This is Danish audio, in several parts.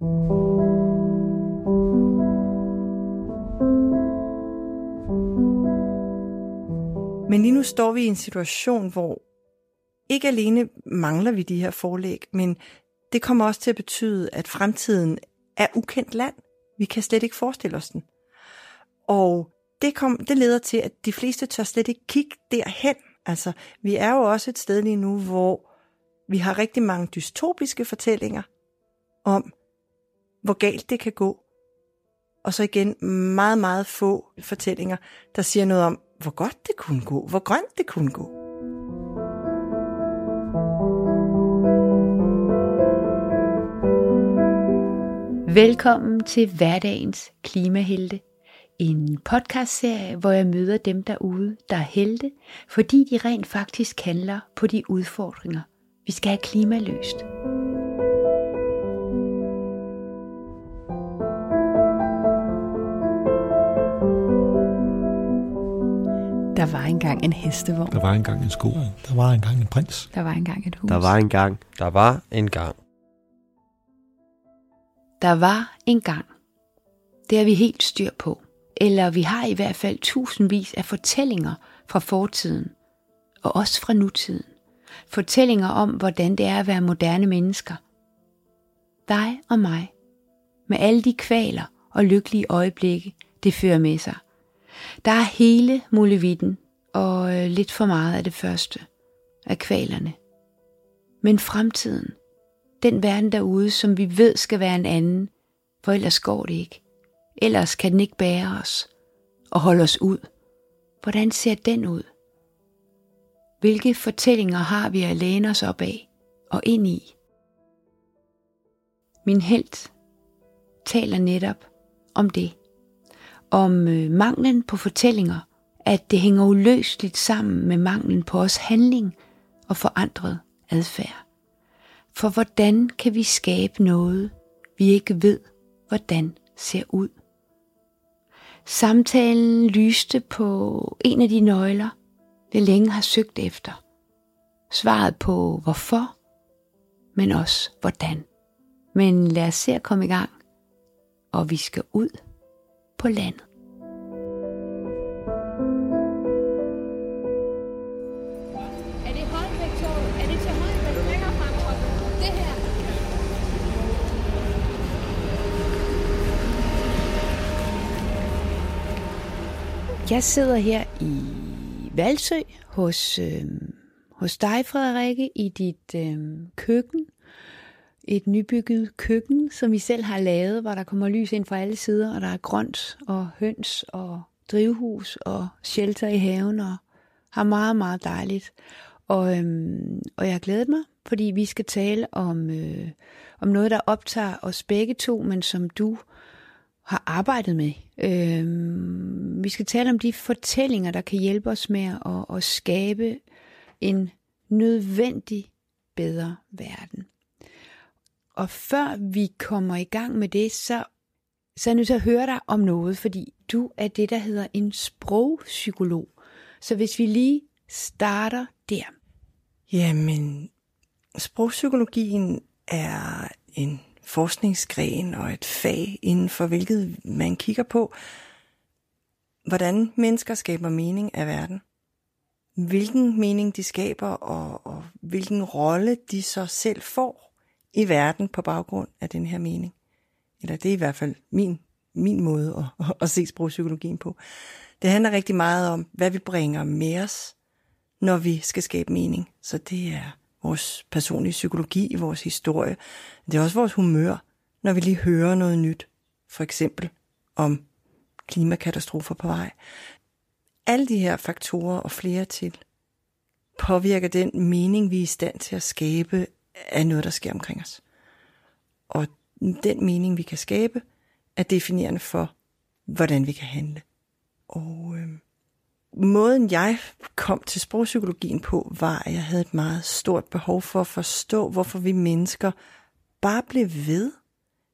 Men lige nu står vi i en situation, hvor ikke alene mangler vi de her forlæg, men det kommer også til at betyde, at fremtiden er ukendt land. Vi kan slet ikke forestille os den. Og det, kom, det leder til, at de fleste tør slet ikke kigge derhen. Altså, vi er jo også et sted lige nu, hvor vi har rigtig mange dystopiske fortællinger om, hvor galt det kan gå. Og så igen meget, meget få fortællinger, der siger noget om, hvor godt det kunne gå, hvor grønt det kunne gå. Velkommen til hverdagens klimahelte. En podcastserie, hvor jeg møder dem derude, der er helte, fordi de rent faktisk handler på de udfordringer, vi skal have klimaløst. Der var engang en hestevogn. Der var engang en sko. Der var engang en prins. Der var engang et hus. Der var engang. Der var en gang. Der var en gang. Det har vi helt styr på. Eller vi har i hvert fald tusindvis af fortællinger fra fortiden. Og også fra nutiden. Fortællinger om, hvordan det er at være moderne mennesker. Dig og mig. Med alle de kvaler og lykkelige øjeblikke, det fører med sig. Der er hele muligheden og øh, lidt for meget af det første af kvalerne. Men fremtiden, den verden derude, som vi ved skal være en anden, for ellers går det ikke. Ellers kan den ikke bære os og holde os ud. Hvordan ser den ud? Hvilke fortællinger har vi at læne os op af og ind i? Min held taler netop om det. Om øh, manglen på fortællinger, at det hænger uløseligt sammen med manglen på os handling og forandret adfærd. For hvordan kan vi skabe noget, vi ikke ved, hvordan ser ud? Samtalen lyste på en af de nøgler, jeg længe har søgt efter. Svaret på hvorfor, men også hvordan. Men lad os se at komme i gang, og vi skal ud på landet. Jeg sidder her i Valsø hos, øh, hos dig, Frederikke, i dit øh, køkken. Et nybygget køkken, som vi selv har lavet, hvor der kommer lys ind fra alle sider, og der er grønt og høns og drivhus og shelter i haven, og har meget, meget dejligt. Og, øhm, og jeg har glædet mig, fordi vi skal tale om, øh, om noget, der optager os begge to, men som du har arbejdet med. Øh, vi skal tale om de fortællinger, der kan hjælpe os med at, at skabe en nødvendig bedre verden. Og før vi kommer i gang med det, så, så er jeg nødt til at høre dig om noget, fordi du er det, der hedder en sprogpsykolog. Så hvis vi lige starter der. Jamen, sprogpsykologien er en forskningsgren og et fag inden for hvilket man kigger på, hvordan mennesker skaber mening af verden. Hvilken mening de skaber, og, og hvilken rolle de så selv får i verden på baggrund af den her mening. Eller det er i hvert fald min, min måde at, at se sprogpsykologien på. Det handler rigtig meget om, hvad vi bringer med os, når vi skal skabe mening. Så det er vores personlige psykologi, vores historie. Det er også vores humør, når vi lige hører noget nyt. For eksempel om klimakatastrofer på vej. Alle de her faktorer og flere til påvirker den mening, vi er i stand til at skabe af noget, der sker omkring os. Og den mening, vi kan skabe, er definerende for, hvordan vi kan handle. Og øh, måden jeg kom til sprogpsykologien på, var, at jeg havde et meget stort behov for at forstå, hvorfor vi mennesker bare blev ved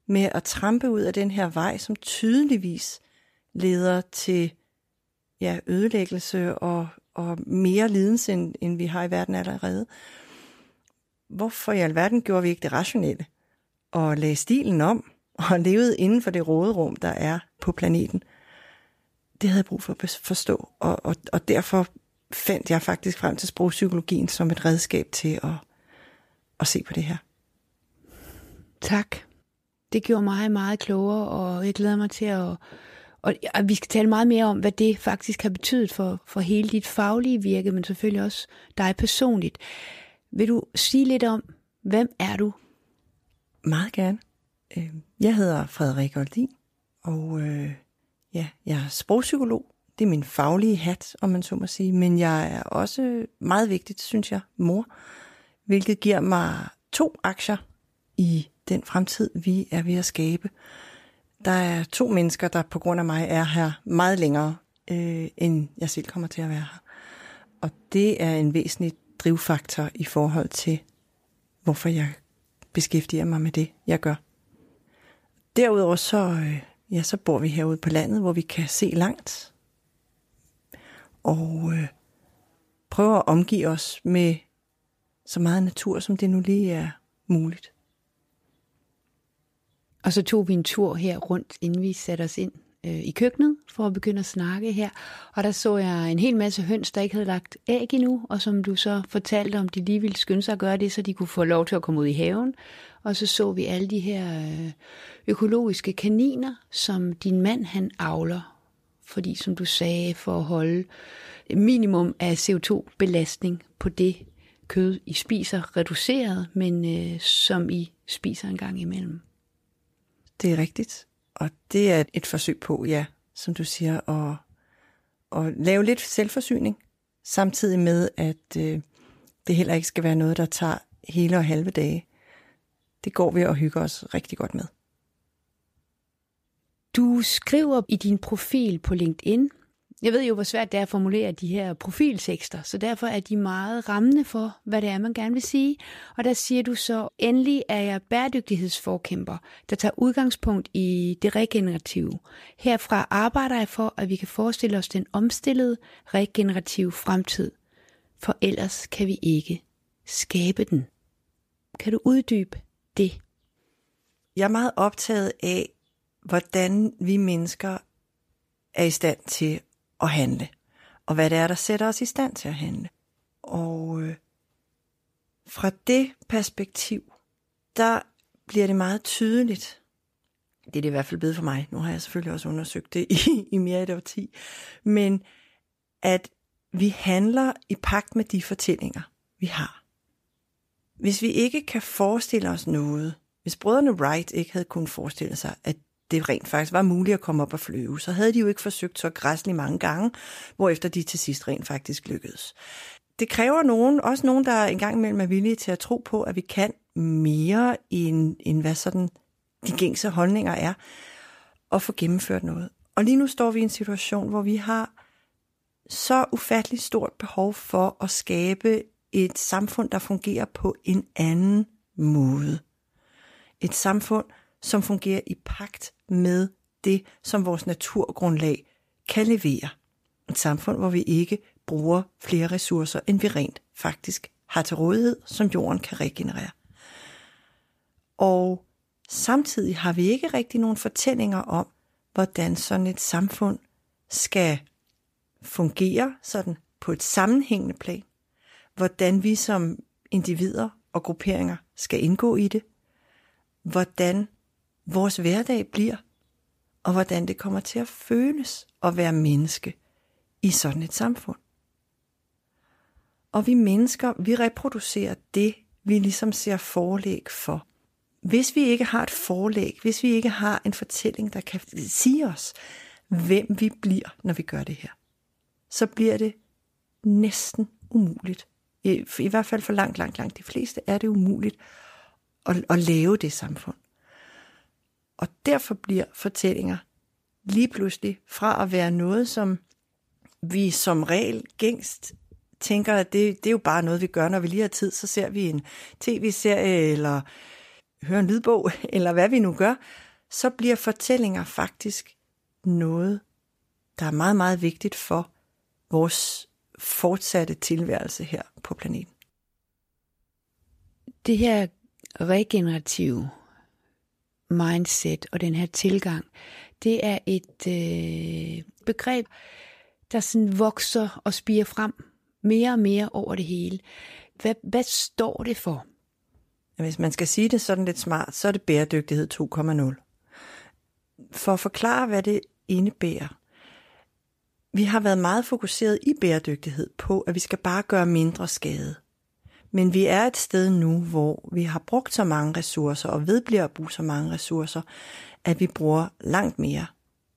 med at trampe ud af den her vej, som tydeligvis leder til ja, ødelæggelse og, og mere lidelse, end, end vi har i verden allerede. Hvorfor i alverden gjorde vi ikke det rationelle? Og lagde stilen om, og levede inden for det råderum, der er på planeten, det havde jeg brug for at forstå. Og, og, og derfor fandt jeg faktisk frem til sprogpsykologien som et redskab til at, at se på det her. Tak. Det gjorde mig meget klogere, og jeg glæder mig til at... Og vi skal tale meget mere om, hvad det faktisk har betydet for, for hele dit faglige virke, men selvfølgelig også dig personligt. Vil du sige lidt om, hvem er du? Meget gerne. Øh, jeg hedder Frederik Oldin, og øh, ja, jeg er sprogpsykolog. Det er min faglige hat, om man så må sige. Men jeg er også meget vigtigt, synes jeg, mor. Hvilket giver mig to aktier i den fremtid, vi er ved at skabe. Der er to mennesker, der på grund af mig er her meget længere, øh, end jeg selv kommer til at være her. Og det er en væsentlig drivfaktor i forhold til, hvorfor jeg beskæftiger mig med det, jeg gør. Derudover så, øh, ja, så bor vi herude på landet, hvor vi kan se langt. Og øh, prøver at omgive os med så meget natur, som det nu lige er muligt. Og så tog vi en tur her rundt, inden vi satte os ind øh, i køkkenet for at begynde at snakke her. Og der så jeg en hel masse høns, der ikke havde lagt æg endnu, og som du så fortalte om, de lige ville skynde sig at gøre det, så de kunne få lov til at komme ud i haven. Og så så vi alle de her øh, økologiske kaniner, som din mand han avler. Fordi som du sagde, for at holde minimum af CO2-belastning på det kød, I spiser reduceret, men øh, som I spiser en gang imellem. Det er rigtigt. Og det er et forsøg på, ja, som du siger, at, at lave lidt selvforsyning, samtidig med, at øh, det heller ikke skal være noget, der tager hele og halve dage. Det går vi og hygger os rigtig godt med. Du skriver i din profil på LinkedIn, jeg ved jo, hvor svært det er at formulere de her profiltekster, så derfor er de meget rammende for, hvad det er, man gerne vil sige. Og der siger du så, endelig er jeg bæredygtighedsforkæmper, der tager udgangspunkt i det regenerative. Herfra arbejder jeg for, at vi kan forestille os den omstillede, regenerative fremtid. For ellers kan vi ikke skabe den. Kan du uddybe det? Jeg er meget optaget af, hvordan vi mennesker er i stand til at handle, og hvad det er, der sætter os i stand til at handle. Og øh, fra det perspektiv, der bliver det meget tydeligt, det er det i hvert fald blevet for mig, nu har jeg selvfølgelig også undersøgt det i, i mere end et årti, men at vi handler i pagt med de fortællinger, vi har. Hvis vi ikke kan forestille os noget, hvis brødrene Wright ikke havde kunnet forestille sig, at det rent faktisk var muligt at komme op og flyve, så havde de jo ikke forsøgt så græsligt mange gange, hvorefter de til sidst rent faktisk lykkedes. Det kræver nogen, også nogen, der engang imellem er villige til at tro på, at vi kan mere, end, end hvad sådan de gængse holdninger er, og få gennemført noget. Og lige nu står vi i en situation, hvor vi har så ufatteligt stort behov for at skabe et samfund, der fungerer på en anden måde. Et samfund, som fungerer i pagt med det, som vores naturgrundlag kan levere. Et samfund, hvor vi ikke bruger flere ressourcer, end vi rent faktisk har til rådighed, som jorden kan regenerere. Og samtidig har vi ikke rigtig nogen fortællinger om, hvordan sådan et samfund skal fungere sådan på et sammenhængende plan. Hvordan vi som individer og grupperinger skal indgå i det. Hvordan vores hverdag bliver, og hvordan det kommer til at føles at være menneske i sådan et samfund. Og vi mennesker, vi reproducerer det, vi ligesom ser forlæg for. Hvis vi ikke har et forlæg, hvis vi ikke har en fortælling, der kan sige os, hvem vi bliver, når vi gør det her, så bliver det næsten umuligt. I, i hvert fald for langt, langt, langt. De fleste er det umuligt at, at lave det samfund. Og derfor bliver fortællinger lige pludselig fra at være noget, som vi som regel gængst tænker, at det, det er jo bare noget, vi gør, når vi lige har tid, så ser vi en tv-serie, eller hører en lydbog, eller hvad vi nu gør, så bliver fortællinger faktisk noget, der er meget, meget vigtigt for vores fortsatte tilværelse her på planeten. Det her regenerative mindset og den her tilgang, det er et øh, begreb, der sådan vokser og spiger frem mere og mere over det hele. Hvad, hvad står det for? Hvis man skal sige det sådan lidt smart, så er det bæredygtighed 2,0. For at forklare, hvad det indebærer. Vi har været meget fokuseret i bæredygtighed på, at vi skal bare gøre mindre skade. Men vi er et sted nu, hvor vi har brugt så mange ressourcer og vedbliver at bruge så mange ressourcer, at vi bruger langt mere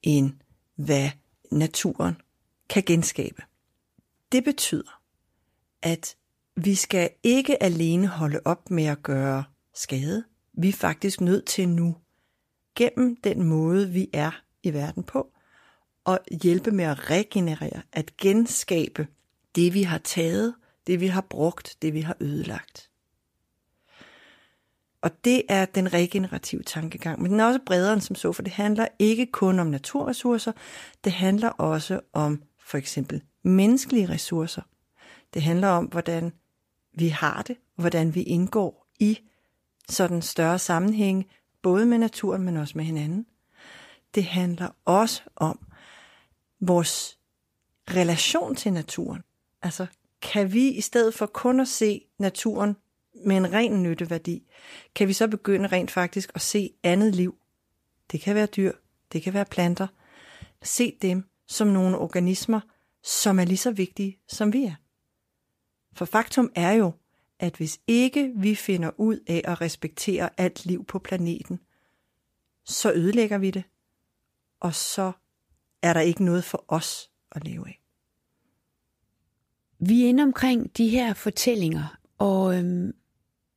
end hvad naturen kan genskabe. Det betyder, at vi skal ikke alene holde op med at gøre skade. Vi er faktisk nødt til nu, gennem den måde, vi er i verden på, at hjælpe med at regenerere, at genskabe det, vi har taget, det, vi har brugt, det, vi har ødelagt. Og det er den regenerative tankegang, men den er også bredere end som så, for det handler ikke kun om naturressourcer, det handler også om for eksempel menneskelige ressourcer. Det handler om, hvordan vi har det, og hvordan vi indgår i sådan større sammenhæng, både med naturen, men også med hinanden. Det handler også om vores relation til naturen. Altså, kan vi i stedet for kun at se naturen med en ren nytteværdi, kan vi så begynde rent faktisk at se andet liv. Det kan være dyr, det kan være planter. Se dem som nogle organismer, som er lige så vigtige, som vi er. For faktum er jo, at hvis ikke vi finder ud af at respektere alt liv på planeten, så ødelægger vi det, og så er der ikke noget for os at leve af. Vi er inde omkring de her fortællinger, og øhm,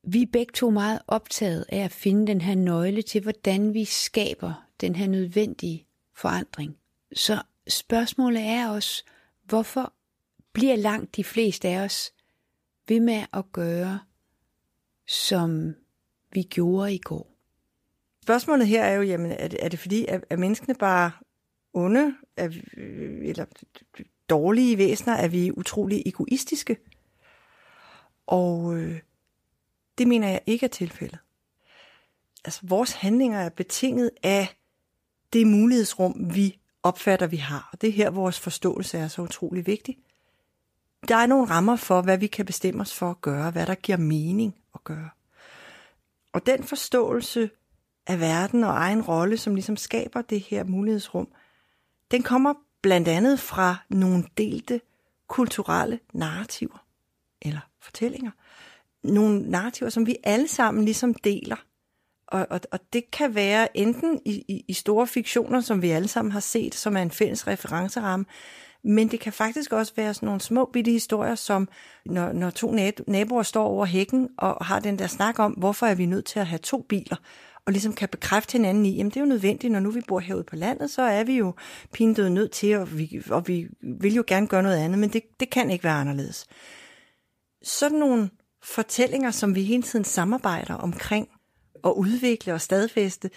vi er begge to meget optaget af at finde den her nøgle til, hvordan vi skaber den her nødvendige forandring. Så spørgsmålet er også, hvorfor bliver langt de fleste af os ved med at gøre, som vi gjorde i går? Spørgsmålet her er jo, jamen, er det, er det fordi, at, at menneskene bare onde, er, vi, eller dårlige væsener, er vi utrolig egoistiske? Og øh, det mener jeg ikke er tilfældet. Altså, vores handlinger er betinget af det mulighedsrum, vi opfatter, vi har. Og det er her, vores forståelse er så utrolig vigtig. Der er nogle rammer for, hvad vi kan bestemme os for at gøre, hvad der giver mening at gøre. Og den forståelse af verden og egen rolle, som ligesom skaber det her mulighedsrum, den kommer blandt andet fra nogle delte kulturelle narrativer eller fortællinger. Nogle narrativer, som vi alle sammen ligesom deler. Og, og, og det kan være enten i, i, i store fiktioner, som vi alle sammen har set, som er en fælles referenceramme, men det kan faktisk også være sådan nogle små bitte historier, som når, når to naboer står over hækken og har den der snak om, hvorfor er vi nødt til at have to biler, og ligesom kan bekræfte hinanden i, jamen det er jo nødvendigt, når nu vi bor herude på landet, så er vi jo pinedøde nødt til, og vi, og vi vil jo gerne gøre noget andet, men det, det kan ikke være anderledes. Sådan nogle fortællinger, som vi hele tiden samarbejder omkring og udvikle og stadfæste,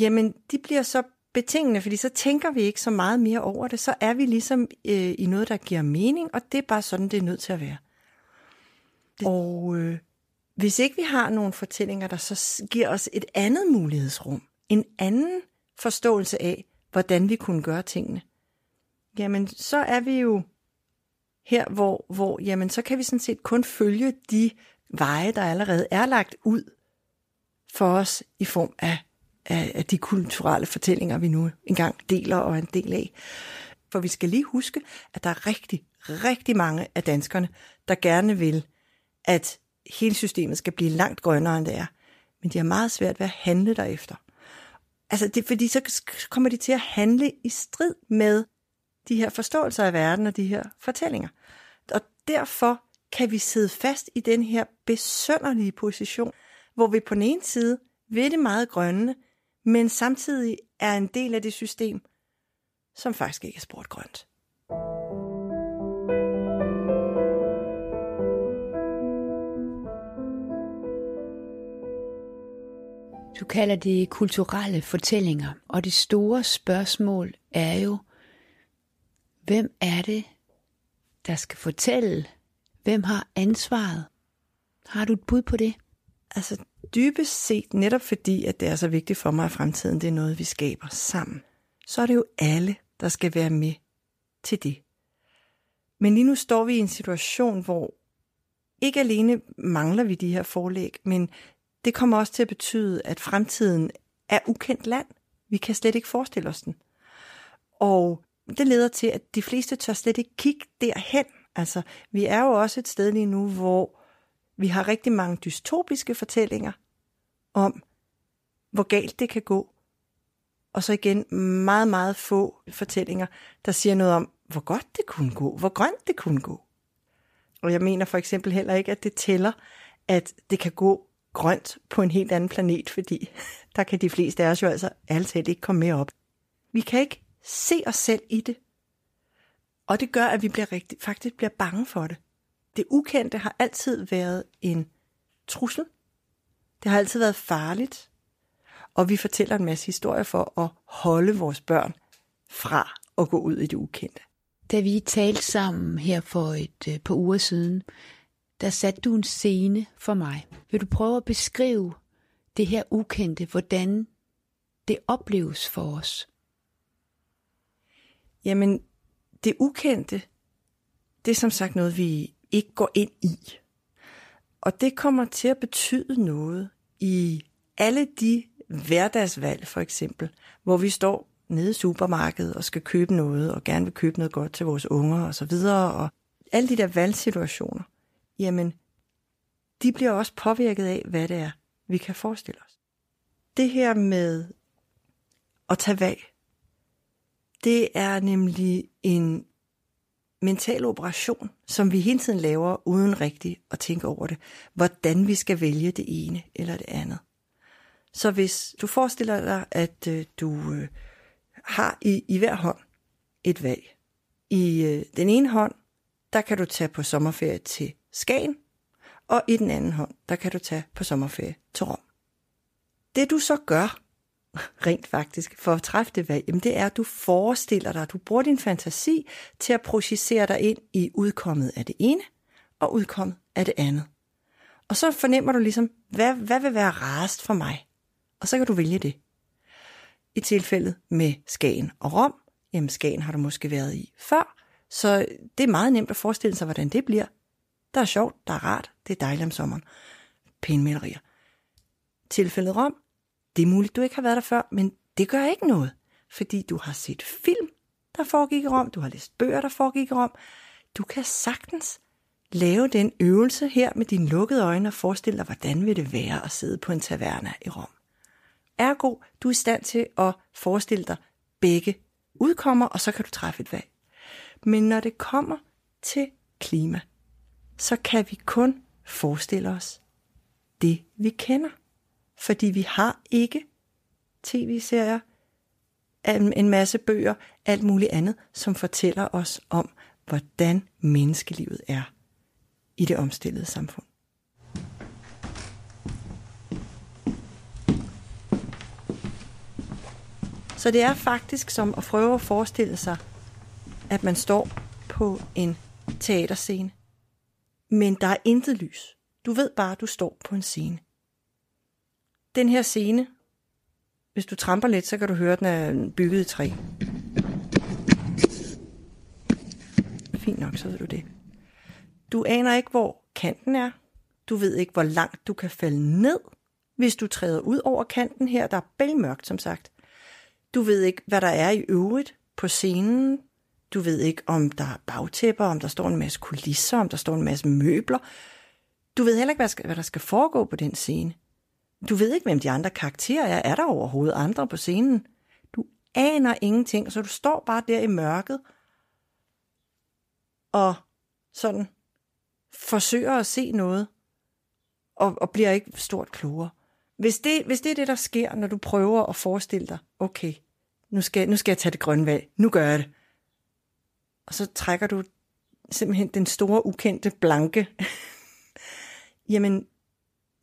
jamen de bliver så betingende, fordi så tænker vi ikke så meget mere over det, så er vi ligesom øh, i noget, der giver mening, og det er bare sådan, det er nødt til at være. Og øh, hvis ikke vi har nogle fortællinger, der så giver os et andet mulighedsrum, en anden forståelse af, hvordan vi kunne gøre tingene, jamen så er vi jo her, hvor, hvor jamen, så kan vi sådan set kun følge de veje, der allerede er lagt ud for os i form af, af, af de kulturelle fortællinger, vi nu engang deler og er en del af. For vi skal lige huske, at der er rigtig, rigtig mange af danskerne, der gerne vil, at hele systemet skal blive langt grønnere, end det er. Men de har meget svært ved at handle derefter. Altså, det, fordi så kommer de til at handle i strid med de her forståelser af verden og de her fortællinger. Og derfor kan vi sidde fast i den her besønderlige position, hvor vi på den ene side ved det meget grønne, men samtidig er en del af det system, som faktisk ikke er sport grønt. Du kalder det kulturelle fortællinger, og det store spørgsmål er jo, hvem er det, der skal fortælle? Hvem har ansvaret? Har du et bud på det? Altså, dybest set netop fordi, at det er så vigtigt for mig, at fremtiden det er noget, vi skaber sammen, så er det jo alle, der skal være med til det. Men lige nu står vi i en situation, hvor ikke alene mangler vi de her forlæg, men det kommer også til at betyde, at fremtiden er ukendt land. Vi kan slet ikke forestille os den. Og det leder til, at de fleste tør slet ikke kigge derhen. Altså, vi er jo også et sted lige nu, hvor vi har rigtig mange dystopiske fortællinger om, hvor galt det kan gå. Og så igen meget, meget få fortællinger, der siger noget om, hvor godt det kunne gå, hvor grønt det kunne gå. Og jeg mener for eksempel heller ikke, at det tæller, at det kan gå grønt på en helt anden planet, fordi der kan de fleste af os jo altså altid ikke komme med op. Vi kan ikke se os selv i det. Og det gør, at vi bliver rigtig, faktisk bliver bange for det. Det ukendte har altid været en trussel. Det har altid været farligt. Og vi fortæller en masse historier for at holde vores børn fra at gå ud i det ukendte. Da vi talte sammen her for et øh, par uger siden, der satte du en scene for mig. Vil du prøve at beskrive det her ukendte, hvordan det opleves for os? Jamen, det ukendte, det er som sagt noget, vi ikke går ind i. Og det kommer til at betyde noget i alle de hverdagsvalg, for eksempel, hvor vi står nede i supermarkedet og skal købe noget, og gerne vil købe noget godt til vores unger og så videre, og alle de der valgsituationer, jamen, de bliver også påvirket af, hvad det er, vi kan forestille os. Det her med at tage valg, det er nemlig en mental operation, som vi hele tiden laver, uden rigtigt at tænke over det. Hvordan vi skal vælge det ene eller det andet. Så hvis du forestiller dig, at øh, du øh, har i, i hver hånd et valg. I øh, den ene hånd, der kan du tage på sommerferie til Skagen, og i den anden hånd, der kan du tage på sommerferie til Rom. Det du så gør, rent faktisk, for at træffe det valg, jamen det er, at du forestiller dig, du bruger din fantasi til at projicere dig ind i udkommet af det ene, og udkommet af det andet. Og så fornemmer du ligesom, hvad, hvad vil være rarest for mig? Og så kan du vælge det. I tilfældet med Skagen og Rom, jamen Skagen har du måske været i før, så det er meget nemt at forestille sig, hvordan det bliver. Der er sjovt, der er rart, det er dejligt om sommeren. Pæne malerier. Tilfældet Rom, det er muligt, du ikke har været der før, men det gør ikke noget, fordi du har set film, der foregik i Rom, du har læst bøger, der foregik i Rom. Du kan sagtens lave den øvelse her med dine lukkede øjne og forestille dig, hvordan vil det være at sidde på en taverna i Rom. Ergo, du er i stand til at forestille dig begge udkommer, og så kan du træffe et valg. Men når det kommer til klima, så kan vi kun forestille os det, vi kender. Fordi vi har ikke tv-serier, en masse bøger, alt muligt andet, som fortæller os om, hvordan menneskelivet er i det omstillede samfund. Så det er faktisk som at prøve at forestille sig, at man står på en teaterscene, men der er intet lys. Du ved bare, at du står på en scene. Den her scene, hvis du tramper lidt, så kan du høre, at den er bygget i træ. Fint nok, så ved du det. Du aner ikke, hvor kanten er. Du ved ikke, hvor langt du kan falde ned, hvis du træder ud over kanten her. Der er bælmørkt, som sagt. Du ved ikke, hvad der er i øvrigt på scenen. Du ved ikke, om der er bagtæpper, om der står en masse kulisser, om der står en masse møbler. Du ved heller ikke, hvad der skal, foregå på den scene. Du ved ikke, hvem de andre karakterer er. Er der overhovedet andre på scenen? Du aner ingenting, så du står bare der i mørket og sådan forsøger at se noget og, og bliver ikke stort klogere. Hvis det, hvis det er det, der sker, når du prøver at forestille dig, okay, nu skal, nu skal jeg tage det grønne valg, nu gør jeg det. Og så trækker du simpelthen den store, ukendte, blanke. Jamen,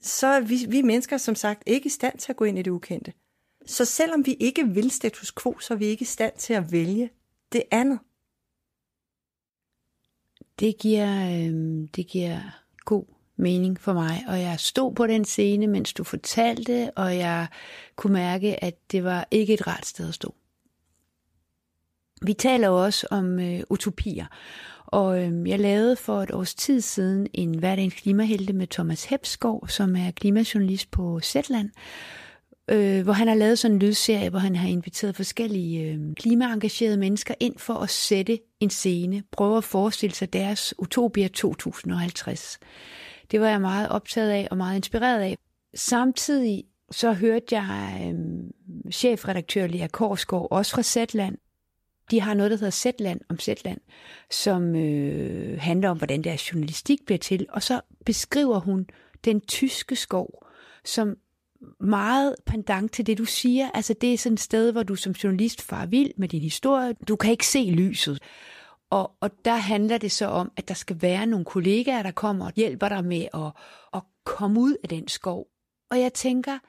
så er vi, vi mennesker som sagt ikke i stand til at gå ind i det ukendte. Så selvom vi ikke vil status quo, så er vi ikke i stand til at vælge det andet. Det giver, øh, det giver god mening for mig, og jeg stod på den scene, mens du fortalte, og jeg kunne mærke, at det var ikke et rart sted at stå. Vi taler jo også om øh, utopier, og øh, jeg lavede for et års tid siden en hverdagens klimahelte med Thomas Hepskov, som er klimajournalist på Zetland, øh, hvor han har lavet sådan en lydserie, hvor han har inviteret forskellige øh, klimaengagerede mennesker ind for at sætte en scene, prøve at forestille sig deres Utopia 2050. Det var jeg meget optaget af og meget inspireret af. Samtidig så hørte jeg øh, chefredaktør Lea Korsgaard, også fra Zetland, de har noget, der hedder Zetland om Zetland, som øh, handler om, hvordan deres journalistik bliver til. Og så beskriver hun den tyske skov som meget pendant til det, du siger. Altså det er sådan et sted, hvor du som journalist far vild med din historie. Du kan ikke se lyset. Og, og der handler det så om, at der skal være nogle kollegaer, der kommer og hjælper dig med at, at komme ud af den skov. Og jeg tænker,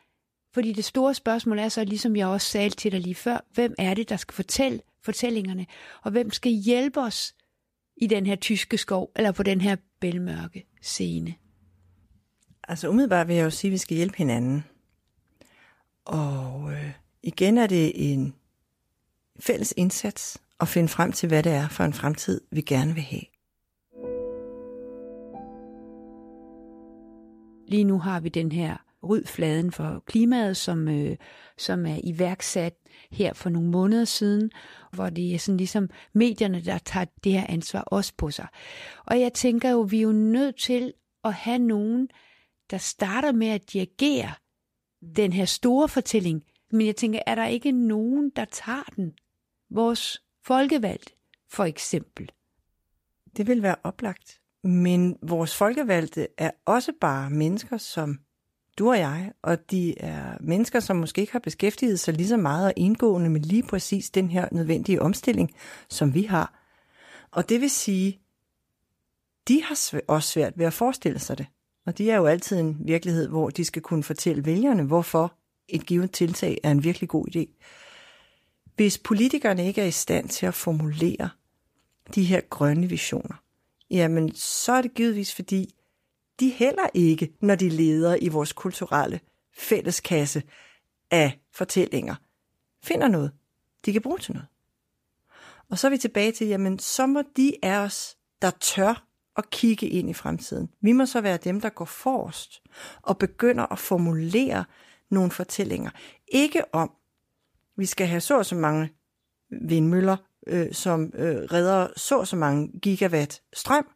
fordi det store spørgsmål er så, ligesom jeg også sagde til dig lige før, hvem er det, der skal fortælle fortællingerne, og hvem skal hjælpe os i den her tyske skov, eller på den her bælmørke scene? Altså umiddelbart vil jeg jo sige, at vi skal hjælpe hinanden. Og øh, igen er det en fælles indsats at finde frem til, hvad det er for en fremtid, vi gerne vil have. Lige nu har vi den her ryd fladen for klimaet, som, øh, som er iværksat her for nogle måneder siden, hvor det er sådan ligesom medierne, der tager det her ansvar også på sig. Og jeg tænker jo, vi er jo nødt til at have nogen, der starter med at dirigere den her store fortælling. Men jeg tænker, er der ikke nogen, der tager den? Vores folkevalgt, for eksempel. Det vil være oplagt. Men vores folkevalgte er også bare mennesker som du og jeg, og de er mennesker, som måske ikke har beskæftiget sig lige så meget og indgående med lige præcis den her nødvendige omstilling, som vi har. Og det vil sige, de har også svært ved at forestille sig det. Og de er jo altid en virkelighed, hvor de skal kunne fortælle vælgerne, hvorfor et givet tiltag er en virkelig god idé. Hvis politikerne ikke er i stand til at formulere de her grønne visioner, jamen så er det givetvis fordi, de heller ikke, når de leder i vores kulturelle fælleskasse af fortællinger, finder noget, de kan bruge til noget. Og så er vi tilbage til, jamen så må de af os, der tør at kigge ind i fremtiden. Vi må så være dem, der går forrest og begynder at formulere nogle fortællinger. Ikke om, vi skal have så og så mange vindmøller øh, som øh, redder så så mange gigawatt strøm,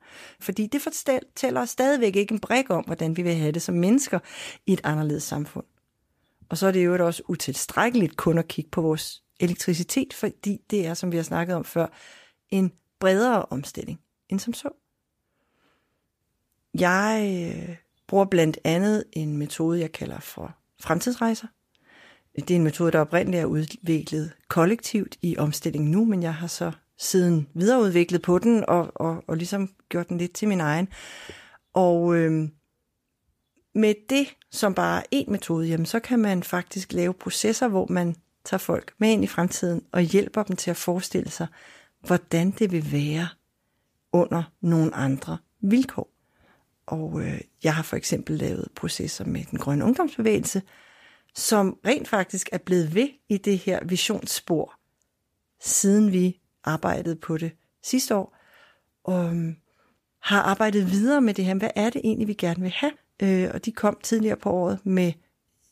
fordi det fortæller stadigvæk ikke en brik om, hvordan vi vil have det som mennesker i et anderledes samfund. Og så er det jo også utilstrækkeligt kun at kigge på vores elektricitet, fordi det er, som vi har snakket om før, en bredere omstilling end som så. Jeg øh, bruger blandt andet en metode, jeg kalder for fremtidsrejser, det er en metode, der oprindeligt er udviklet kollektivt i omstilling nu, men jeg har så siden videreudviklet på den og, og, og ligesom gjort den lidt til min egen. Og øh, med det som bare en metode, jamen, så kan man faktisk lave processer, hvor man tager folk med ind i fremtiden og hjælper dem til at forestille sig, hvordan det vil være under nogle andre vilkår. Og øh, jeg har for eksempel lavet processer med den grønne ungdomsbevægelse, som rent faktisk er blevet ved i det her visionsspor, siden vi arbejdede på det sidste år, og øhm, har arbejdet videre med det her. Hvad er det egentlig, vi gerne vil have? Øh, og de kom tidligere på året med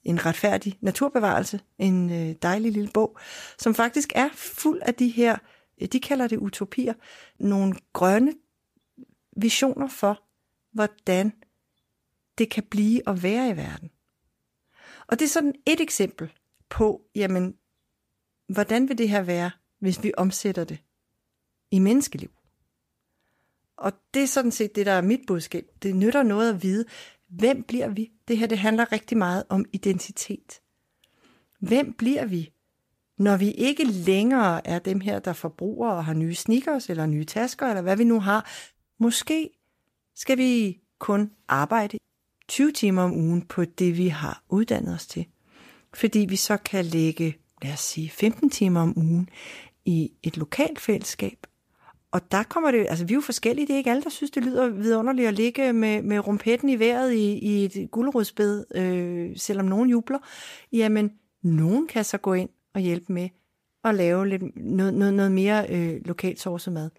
en retfærdig naturbevarelse, en øh, dejlig lille bog, som faktisk er fuld af de her, øh, de kalder det utopier, nogle grønne visioner for, hvordan det kan blive at være i verden. Og det er sådan et eksempel på, jamen, hvordan vil det her være, hvis vi omsætter det i menneskeliv? Og det er sådan set det, der er mit budskab. Det nytter noget at vide, hvem bliver vi? Det her det handler rigtig meget om identitet. Hvem bliver vi, når vi ikke længere er dem her, der forbruger og har nye sneakers eller nye tasker, eller hvad vi nu har? Måske skal vi kun arbejde 20 timer om ugen på det, vi har uddannet os til. Fordi vi så kan lægge, lad os sige, 15 timer om ugen i et lokalt fællesskab Og der kommer det, altså vi er jo forskellige, det er ikke alle, der synes, det lyder vidunderligt at ligge med, med rumpetten i vejret i, i et guldrødsbed, øh, selvom nogen jubler. Jamen, nogen kan så gå ind og hjælpe med at lave lidt, noget, noget, noget mere øh, lokalt mad.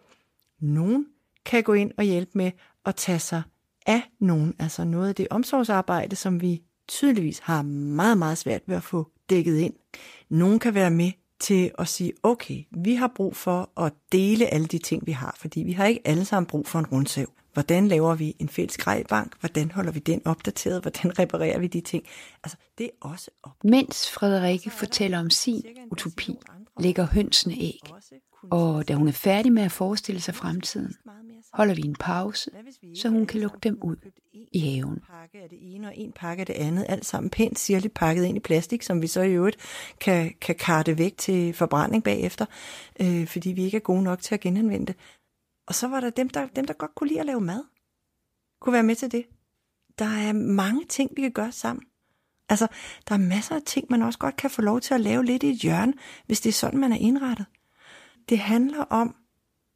Nogen kan gå ind og hjælpe med at tage sig af nogen, altså noget af det omsorgsarbejde, som vi tydeligvis har meget, meget svært ved at få dækket ind. Nogen kan være med til at sige, okay, vi har brug for at dele alle de ting, vi har, fordi vi har ikke alle sammen brug for en rundsav. Hvordan laver vi en fælles grejbank? Hvordan holder vi den opdateret? Hvordan reparerer vi de ting? Altså, det er også op. Mens Frederikke fortæller om sin utopi, lægger hønsene æg. Og da hun er færdig med at forestille sig fremtiden, holder vi en pause, så hun kan lukke dem ud i haven. pakke af det ene og en pakke af det andet, alt sammen pænt sirligt pakket ind i plastik, som vi så i øvrigt kan, kan karte væk til forbrænding bagefter, øh, fordi vi ikke er gode nok til at genanvende det. Og så var der dem, der, dem, der godt kunne lide at lave mad. Kunne være med til det. Der er mange ting, vi kan gøre sammen. Altså, der er masser af ting, man også godt kan få lov til at lave lidt i et hjørne, hvis det er sådan, man er indrettet. Det handler om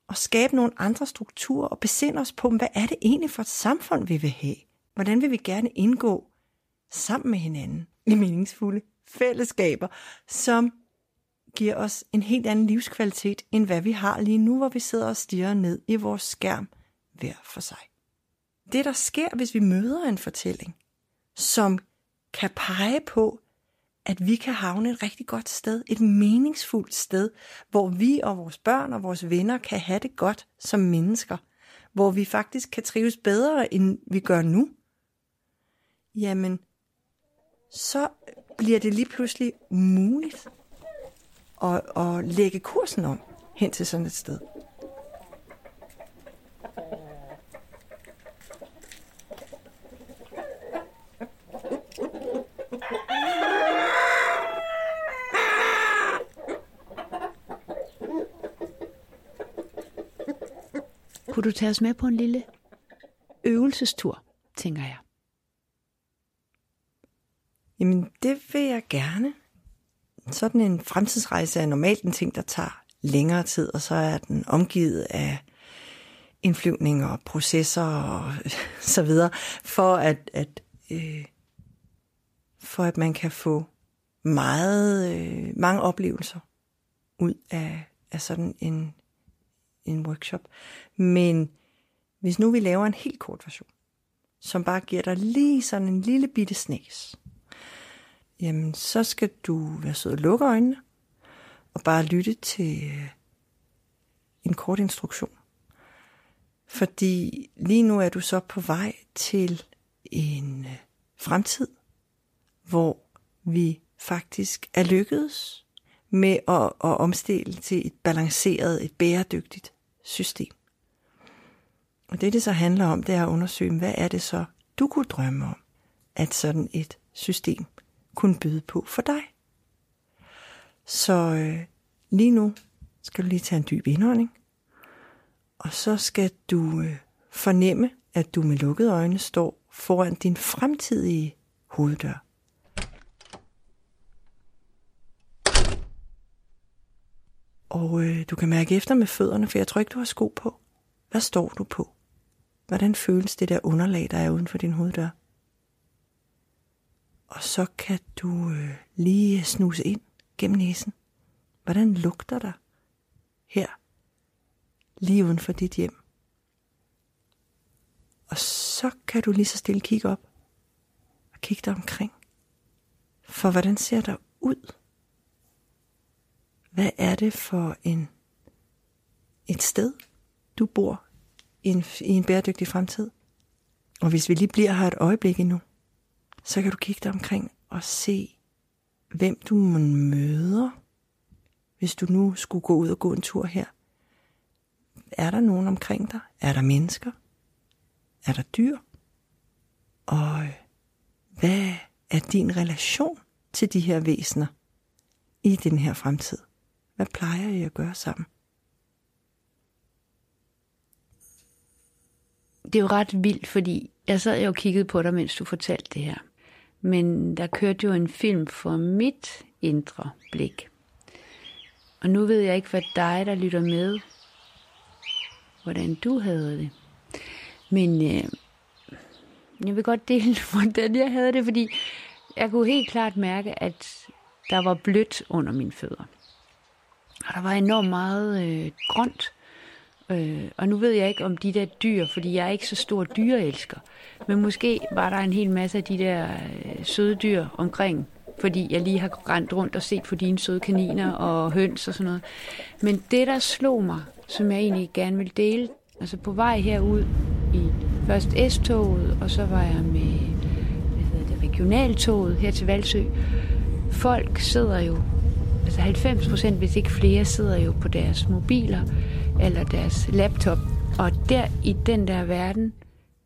at skabe nogle andre strukturer og besinde os på, hvad er det egentlig for et samfund, vi vil have? Hvordan vil vi gerne indgå sammen med hinanden i meningsfulde fællesskaber, som giver os en helt anden livskvalitet, end hvad vi har lige nu, hvor vi sidder og stiger ned i vores skærm hver for sig. Det, der sker, hvis vi møder en fortælling, som kan pege på, at vi kan havne et rigtig godt sted, et meningsfuldt sted, hvor vi og vores børn og vores venner kan have det godt som mennesker, hvor vi faktisk kan trives bedre, end vi gør nu, jamen, så bliver det lige pludselig muligt at, at lægge kursen om hen til sådan et sted. Kunne du tage os med på en lille øvelsestur, tænker jeg. Jamen, det vil jeg gerne. Sådan en fremtidsrejse er normalt en ting, der tager længere tid, og så er den omgivet af indflyvninger og processer og så videre, for at, at, øh, for at man kan få meget, øh, mange oplevelser ud af, af sådan en, en workshop. Men hvis nu vi laver en helt kort version, som bare giver dig lige sådan en lille bitte snæs, jamen så skal du være sød og lukke øjnene, og bare lytte til øh, en kort instruktion. Fordi lige nu er du så på vej til en øh, fremtid, hvor vi faktisk er lykkedes med at, at omstille til et balanceret, et bæredygtigt system. Og det, det så handler om, det er at undersøge, hvad er det så, du kunne drømme om, at sådan et system kunne byde på for dig. Så øh, lige nu skal du lige tage en dyb indånding, og så skal du øh, fornemme, at du med lukkede øjne står foran din fremtidige hoveddør. Og øh, du kan mærke efter med fødderne, for jeg tror ikke, du har sko på. Hvad står du på? Hvordan føles det der underlag, der er uden for din hoveddør? Og så kan du øh, lige snuse ind gennem næsen. Hvordan lugter der her, lige uden for dit hjem? Og så kan du lige så stille kigge op og kigge dig omkring. For hvordan ser der ud? Hvad er det for en et sted, du bor i en, i en bæredygtig fremtid? Og hvis vi lige bliver her et øjeblik endnu, så kan du kigge dig omkring og se, hvem du møder, hvis du nu skulle gå ud og gå en tur her. Er der nogen omkring dig? Er der mennesker? Er der dyr? Og hvad er din relation til de her væsener i den her fremtid? Hvad plejer I at gøre sammen? Det er jo ret vildt, fordi jeg sad jo og kiggede på dig, mens du fortalte det her. Men der kørte jo en film for mit indre blik. Og nu ved jeg ikke, hvad dig, der lytter med, hvordan du havde det. Men øh, jeg vil godt dele, hvordan jeg havde det, fordi jeg kunne helt klart mærke, at der var blødt under mine fødder. Og der var enormt meget øh, grønt. Øh, og nu ved jeg ikke om de der dyr, fordi jeg er ikke så stor dyreelsker. Men måske var der en hel masse af de der øh, søde dyr omkring, fordi jeg lige har rendt rundt og set på dine søde kaniner og høns og sådan noget. Men det, der slog mig, som jeg egentlig gerne vil dele, altså på vej herud i først S-toget, og så var jeg med hvad hedder det, regionaltoget her til Valsø. Folk sidder jo, altså 90 procent, hvis ikke flere, sidder jo på deres mobiler eller deres laptop. Og der i den der verden,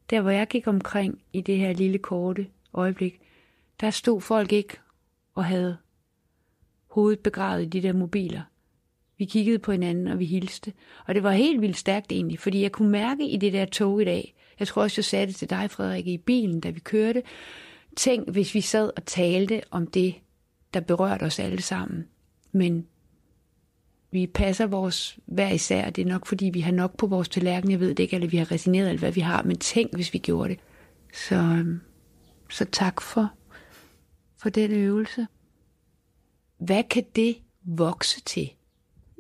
der hvor jeg gik omkring i det her lille korte øjeblik, der stod folk ikke og havde hovedet begravet i de der mobiler. Vi kiggede på hinanden, og vi hilste. Og det var helt vildt stærkt egentlig, fordi jeg kunne mærke i det der tog i dag, jeg tror også, jeg sagde det til dig, Frederik, i bilen, da vi kørte. Tænk, hvis vi sad og talte om det, der berørte os alle sammen. Men vi passer vores hver især. Det er nok, fordi vi har nok på vores tallerken. Jeg ved det ikke, eller vi har resigneret alt, hvad vi har. Men tænk, hvis vi gjorde det. Så, øhm, så tak for, for den øvelse. Hvad kan det vokse til?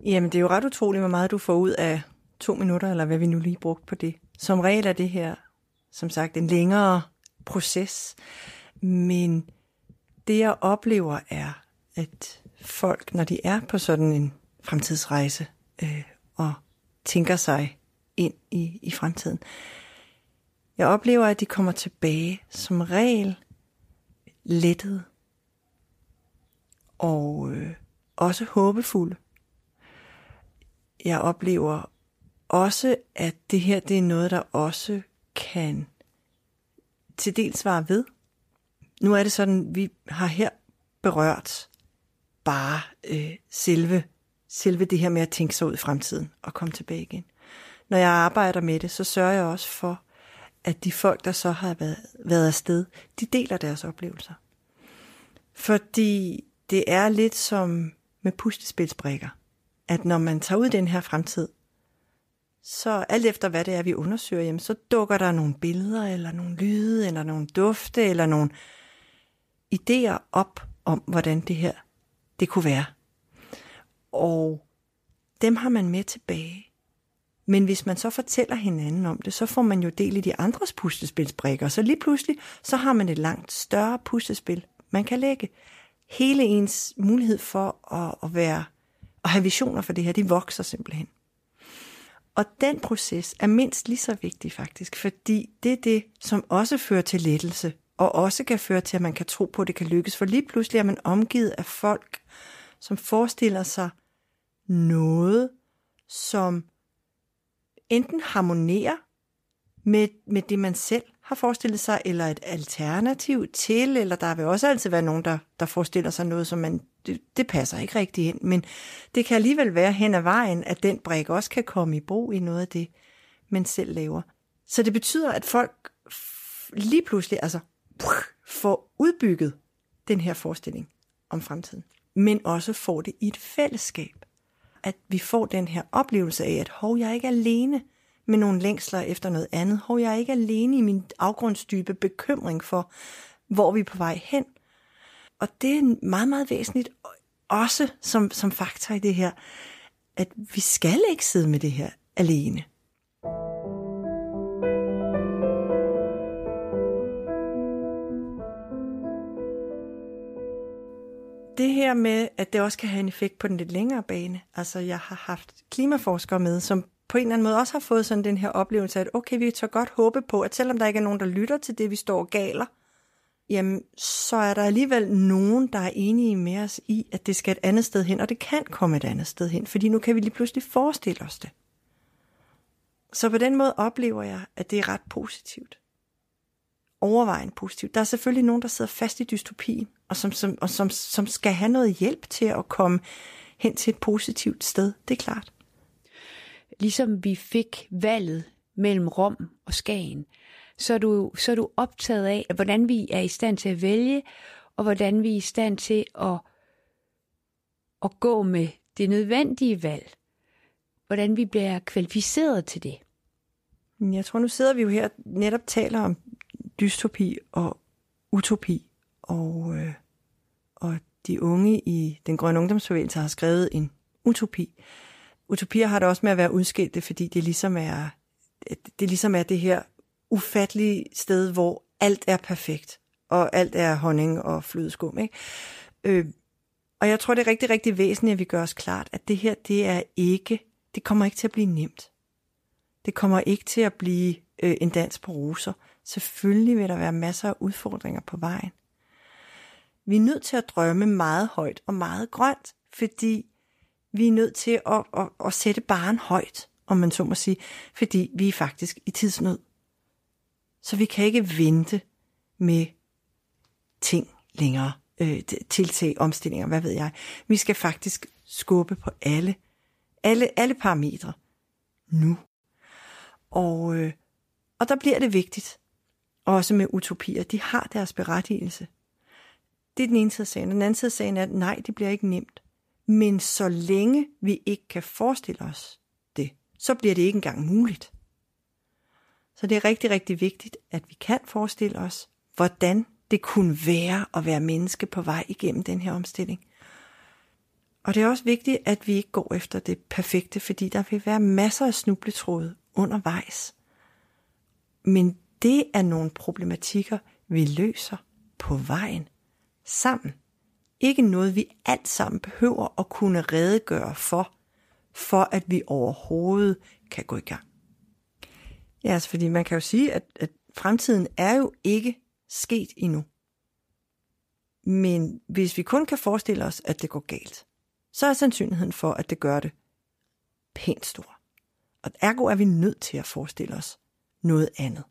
Jamen, det er jo ret utroligt, hvor meget du får ud af to minutter, eller hvad vi nu lige brugte på det. Som regel er det her, som sagt, en længere proces. Men det, jeg oplever, er, at folk, når de er på sådan en fremtidsrejse øh, og tænker sig ind i, i fremtiden, jeg oplever, at de kommer tilbage som regel lettet og øh, også håbefulde. Jeg oplever også, at det her det er noget, der også kan til dels svare ved. Nu er det sådan, vi har her berørt bare øh, selve, selve det her med at tænke sig ud i fremtiden og komme tilbage igen. Når jeg arbejder med det, så sørger jeg også for, at de folk, der så har været, været afsted, de deler deres oplevelser. Fordi det er lidt som med puslespilsbrikker, at når man tager ud i den her fremtid, så alt efter hvad det er, vi undersøger, jamen, så dukker der nogle billeder, eller nogle lyde, eller nogle dufte, eller nogle idéer op om, hvordan det her det kunne være. Og dem har man med tilbage. Men hvis man så fortæller hinanden om det, så får man jo del i de andres puslespilsbrikker. Så lige pludselig, så har man et langt større puslespil, man kan lægge. Hele ens mulighed for at, at være og have visioner for det her, de vokser simpelthen. Og den proces er mindst lige så vigtig faktisk, fordi det er det, som også fører til lettelse, og også kan føre til, at man kan tro på, at det kan lykkes. For lige pludselig er man omgivet af folk, som forestiller sig noget, som enten harmonerer med, med det, man selv har forestillet sig, eller et alternativ til, eller der vil også altid være nogen, der, der forestiller sig noget, som man, det, det passer ikke rigtig ind, men det kan alligevel være hen ad vejen, at den brik også kan komme i brug i noget af det, man selv laver. Så det betyder, at folk lige pludselig altså, får udbygget den her forestilling om fremtiden, men også får det i et fællesskab. At vi får den her oplevelse af, at hov, jeg er ikke alene, med nogle længsler efter noget andet. Hov, jeg er ikke alene i min afgrundsdybe bekymring for, hvor vi er på vej hen. Og det er meget, meget væsentligt, også som, som faktor i det her, at vi skal ikke sidde med det her alene. Der med, at det også kan have en effekt på den lidt længere bane. Altså, jeg har haft klimaforskere med, som på en eller anden måde også har fået sådan den her oplevelse at okay, vi tør godt håbe på, at selvom der ikke er nogen, der lytter til det, vi står og galer, jamen, så er der alligevel nogen, der er enige med os i, at det skal et andet sted hen, og det kan komme et andet sted hen, fordi nu kan vi lige pludselig forestille os det. Så på den måde oplever jeg, at det er ret positivt. Overvejende positivt. Der er selvfølgelig nogen, der sidder fast i dystopien, og som, som, og som, som skal have noget hjælp til at komme hen til et positivt sted, det er klart ligesom vi fik valget mellem Rom og Skagen, så er, du, så er du optaget af, hvordan vi er i stand til at vælge, og hvordan vi er i stand til at, at gå med det nødvendige valg. Hvordan vi bliver kvalificeret til det. Jeg tror, nu sidder vi jo her og netop taler om dystopi og utopi, og, øh, og de unge i den grønne ungdomsbevægelse har skrevet en utopi. Utopier har det også med at være udskilte, fordi det ligesom er det ligesom er det her ufattelige sted, hvor alt er perfekt, og alt er honning og flødeskum. Ikke? Øh, og jeg tror, det er rigtig, rigtig væsentligt, at vi gør os klart, at det her, det er ikke, det kommer ikke til at blive nemt. Det kommer ikke til at blive øh, en dans på roser. Selvfølgelig vil der være masser af udfordringer på vejen. Vi er nødt til at drømme meget højt og meget grønt, fordi vi er nødt til at, at, at sætte baren højt, om man så må sige, fordi vi er faktisk i tidsnød. Så vi kan ikke vente med ting længere, øh, tiltag, omstillinger, hvad ved jeg. Vi skal faktisk skubbe på alle, alle, alle parametre nu. Og, øh, og der bliver det vigtigt, også med utopier, de har deres berettigelse. Det er den ene side af sagen. Den anden side af sagen er, at nej, det bliver ikke nemt. Men så længe vi ikke kan forestille os det, så bliver det ikke engang muligt. Så det er rigtig, rigtig vigtigt, at vi kan forestille os, hvordan det kunne være at være menneske på vej igennem den her omstilling. Og det er også vigtigt, at vi ikke går efter det perfekte, fordi der vil være masser af snubletråde undervejs. Men det er nogle problematikker, vi løser på vejen sammen. Ikke noget, vi alt sammen behøver at kunne redegøre for, for at vi overhovedet kan gå i gang. Ja, altså fordi man kan jo sige, at, at fremtiden er jo ikke sket endnu. Men hvis vi kun kan forestille os, at det går galt, så er sandsynligheden for, at det gør det pænt stor. Og ergo er vi nødt til at forestille os noget andet.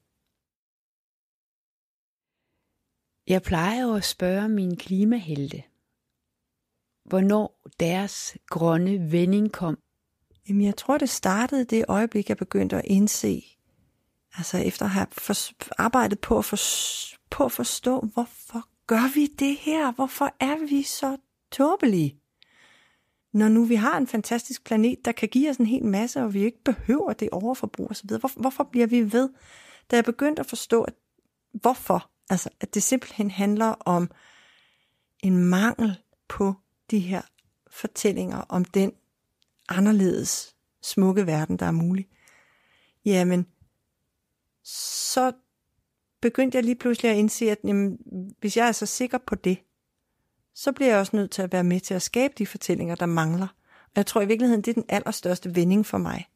Jeg plejer jo at spørge mine klimahelte, hvornår deres grønne vending kom. Jamen, jeg tror, det startede det øjeblik, jeg begyndte at indse, altså efter at have arbejdet på at, for, på at forstå, hvorfor gør vi det her? Hvorfor er vi så tåbelige? Når nu vi har en fantastisk planet, der kan give os en hel masse, og vi ikke behøver det overforbrug osv., hvor, hvorfor bliver vi ved? Da jeg begyndte at forstå, at hvorfor, altså at det simpelthen handler om en mangel på de her fortællinger om den anderledes smukke verden, der er mulig, jamen, så begyndte jeg lige pludselig at indse, at jamen, hvis jeg er så sikker på det, så bliver jeg også nødt til at være med til at skabe de fortællinger, der mangler. Og jeg tror i virkeligheden, det er den allerstørste vending for mig.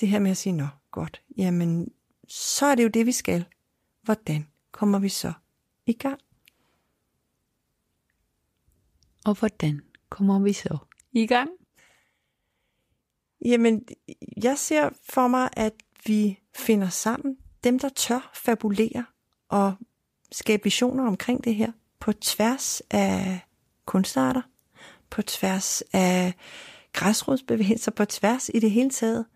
Det her med at sige, nå godt, jamen så er det jo det, vi skal. Hvordan kommer vi så i gang? Og hvordan kommer vi så i gang? Jamen, jeg ser for mig, at vi finder sammen. Dem, der tør fabulere og skabe visioner omkring det her på tværs af kunstarter, på tværs af græsrodsbevægelser, på tværs i det hele taget.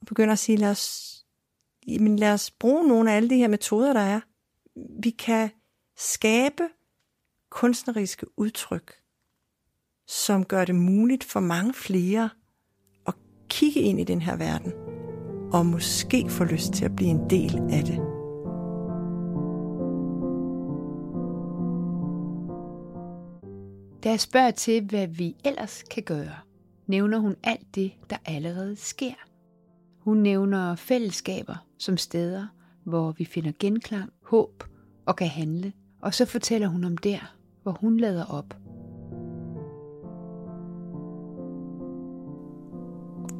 Og begynder at sige, lad os, jamen lad os bruge nogle af alle de her metoder, der er. Vi kan skabe kunstneriske udtryk, som gør det muligt for mange flere at kigge ind i den her verden, og måske få lyst til at blive en del af det. Da jeg spørger til, hvad vi ellers kan gøre, nævner hun alt det, der allerede sker. Hun nævner fællesskaber som steder, hvor vi finder genklang, håb og kan handle. Og så fortæller hun om der, hvor hun lader op.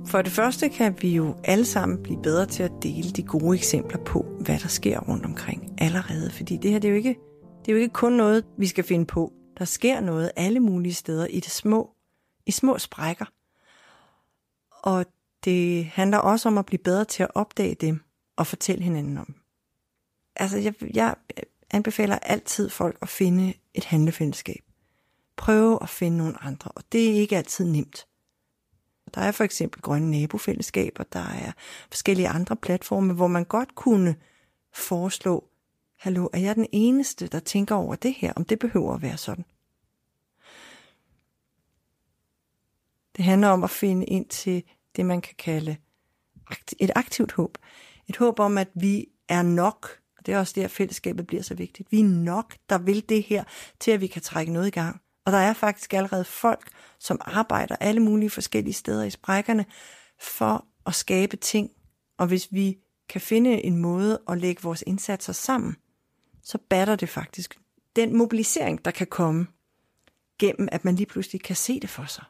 For det første kan vi jo alle sammen blive bedre til at dele de gode eksempler på, hvad der sker rundt omkring allerede. Fordi det her det er jo ikke, det er jo ikke kun noget, vi skal finde på. Der sker noget alle mulige steder i det små, i små sprækker. Og det handler også om at blive bedre til at opdage dem og fortælle hinanden om. Altså, jeg, jeg anbefaler altid folk at finde et handlefællesskab. Prøve at finde nogle andre, og det er ikke altid nemt. Der er for eksempel grønne nabofællesskaber, der er forskellige andre platforme, hvor man godt kunne foreslå, hallo, er jeg den eneste, der tænker over det her, om det behøver at være sådan? Det handler om at finde ind til det, man kan kalde et aktivt håb. Et håb om, at vi er nok, og det er også der, fællesskabet bliver så vigtigt. Vi er nok, der vil det her, til at vi kan trække noget i gang. Og der er faktisk allerede folk, som arbejder alle mulige forskellige steder i sprækkerne, for at skabe ting. Og hvis vi kan finde en måde at lægge vores indsatser sammen, så batter det faktisk den mobilisering, der kan komme gennem, at man lige pludselig kan se det for sig.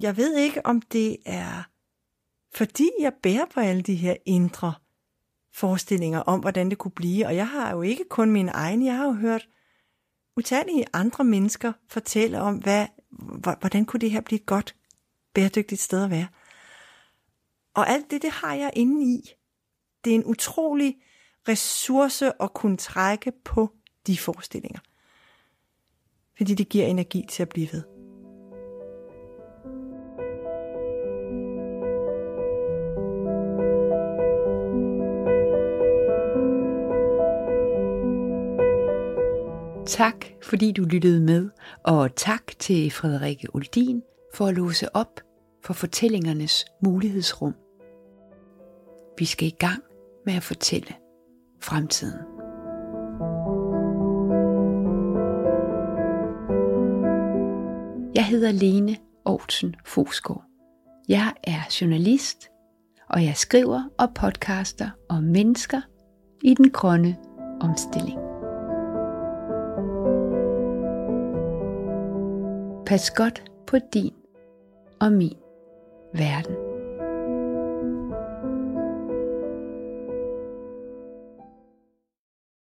Jeg ved ikke, om det er fordi jeg bærer på alle de her indre forestillinger om, hvordan det kunne blive. Og jeg har jo ikke kun min egen, jeg har jo hørt utallige andre mennesker fortælle om, hvad, hvordan kunne det her blive et godt, bæredygtigt sted at være. Og alt det, det har jeg inde i. Det er en utrolig ressource at kunne trække på de forestillinger. Fordi det giver energi til at blive ved. Tak, fordi du lyttede med, og tak til Frederikke Uldin for at låse op for fortællingernes mulighedsrum. Vi skal i gang med at fortælle fremtiden. Jeg hedder Lene Aarhusen Fosgaard. Jeg er journalist, og jeg skriver og podcaster om mennesker i den grønne omstilling. Pas godt på din og min verden.